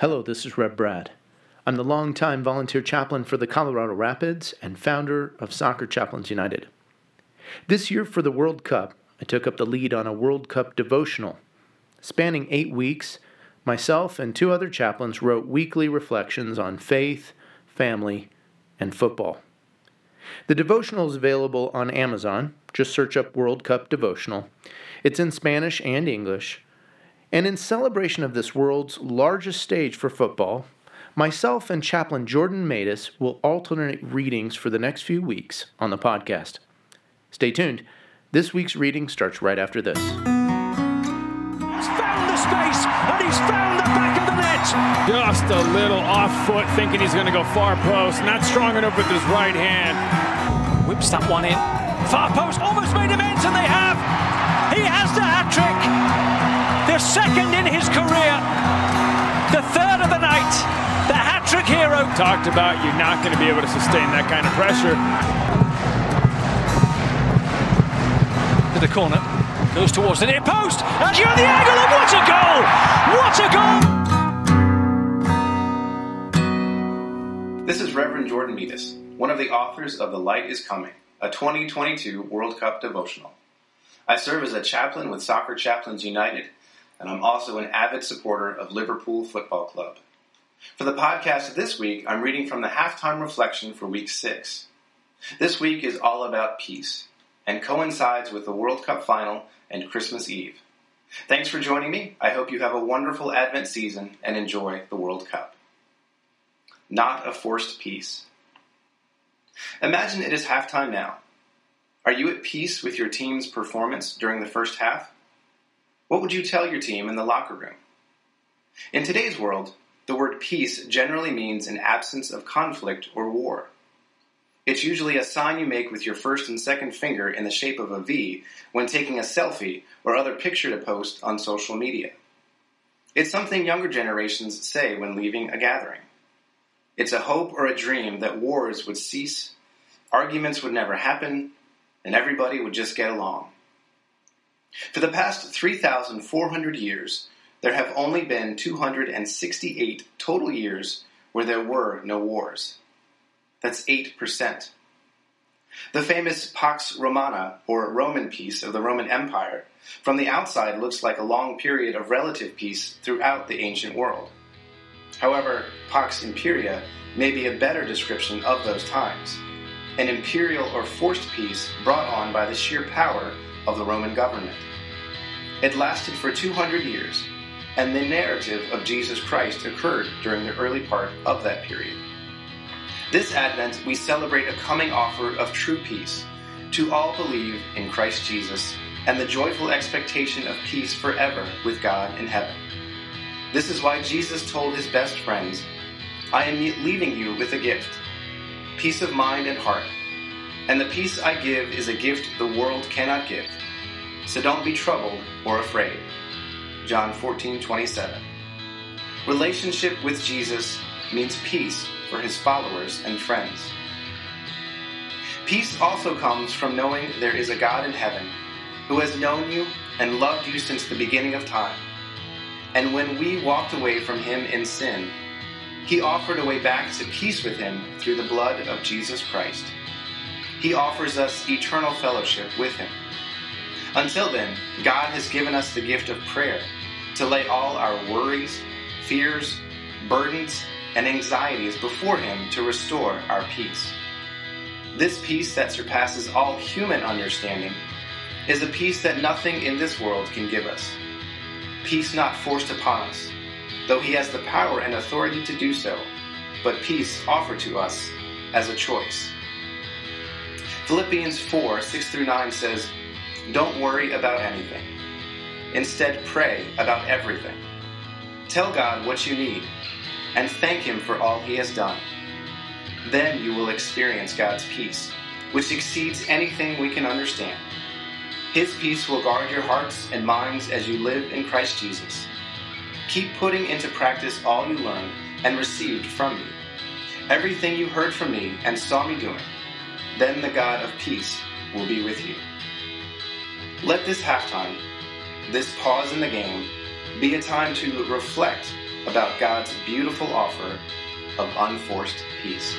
Hello, this is Reb Brad. I'm the longtime volunteer chaplain for the Colorado Rapids and founder of Soccer Chaplains United. This year for the World Cup, I took up the lead on a World Cup devotional. Spanning eight weeks, myself and two other chaplains wrote weekly reflections on faith, family, and football. The devotional is available on Amazon. Just search up World Cup Devotional. It's in Spanish and English. And in celebration of this world's largest stage for football, myself and Chaplain Jordan Matus will alternate readings for the next few weeks on the podcast. Stay tuned. This week's reading starts right after this. He's found the space and he's found the back of the net. Just a little off foot, thinking he's going to go far post. Not strong enough with his right hand. Whips that one in. Far post almost made him in, and they have. He has the hat trick. The second in his career. The third of the night. The hat trick hero. Talked about you're not going to be able to sustain that kind of pressure. To the corner. Goes towards the near post. And you're the angle. And what a goal! What a goal! This is Reverend Jordan Metis, one of the authors of The Light is Coming, a 2022 World Cup devotional. I serve as a chaplain with Soccer Chaplains United, and I'm also an avid supporter of Liverpool Football Club. For the podcast this week, I'm reading from the halftime reflection for week six. This week is all about peace and coincides with the World Cup final and Christmas Eve. Thanks for joining me. I hope you have a wonderful Advent season and enjoy the World Cup. Not a forced peace. Imagine it is halftime now. Are you at peace with your team's performance during the first half? What would you tell your team in the locker room? In today's world, the word peace generally means an absence of conflict or war. It's usually a sign you make with your first and second finger in the shape of a V when taking a selfie or other picture to post on social media. It's something younger generations say when leaving a gathering. It's a hope or a dream that wars would cease, arguments would never happen, and everybody would just get along. For the past 3,400 years, there have only been 268 total years where there were no wars. That's 8%. The famous Pax Romana, or Roman peace of the Roman Empire, from the outside looks like a long period of relative peace throughout the ancient world. However, Pax Imperia may be a better description of those times an imperial or forced peace brought on by the sheer power of the Roman government. It lasted for 200 years, and the narrative of Jesus Christ occurred during the early part of that period. This Advent, we celebrate a coming offer of true peace to all believe in Christ Jesus and the joyful expectation of peace forever with God in heaven. This is why Jesus told his best friends, I am leaving you with a gift peace of mind and heart. And the peace I give is a gift the world cannot give. So don't be troubled or afraid. John 14, 27. Relationship with Jesus means peace for his followers and friends. Peace also comes from knowing there is a God in heaven who has known you and loved you since the beginning of time. And when we walked away from him in sin, he offered a way back to peace with him through the blood of Jesus Christ. He offers us eternal fellowship with him. Until then, God has given us the gift of prayer to lay all our worries, fears, burdens, and anxieties before Him to restore our peace. This peace that surpasses all human understanding is a peace that nothing in this world can give us. Peace not forced upon us, though He has the power and authority to do so, but peace offered to us as a choice. Philippians 4 6 through 9 says, Don't worry about anything. Instead, pray about everything. Tell God what you need and thank Him for all He has done. Then you will experience God's peace, which exceeds anything we can understand. His peace will guard your hearts and minds as you live in Christ Jesus. Keep putting into practice all you learned and received from me. Everything you heard from me and saw me doing, then the God of peace will be with you. Let this halftime, this pause in the game, be a time to reflect about God's beautiful offer of unforced peace.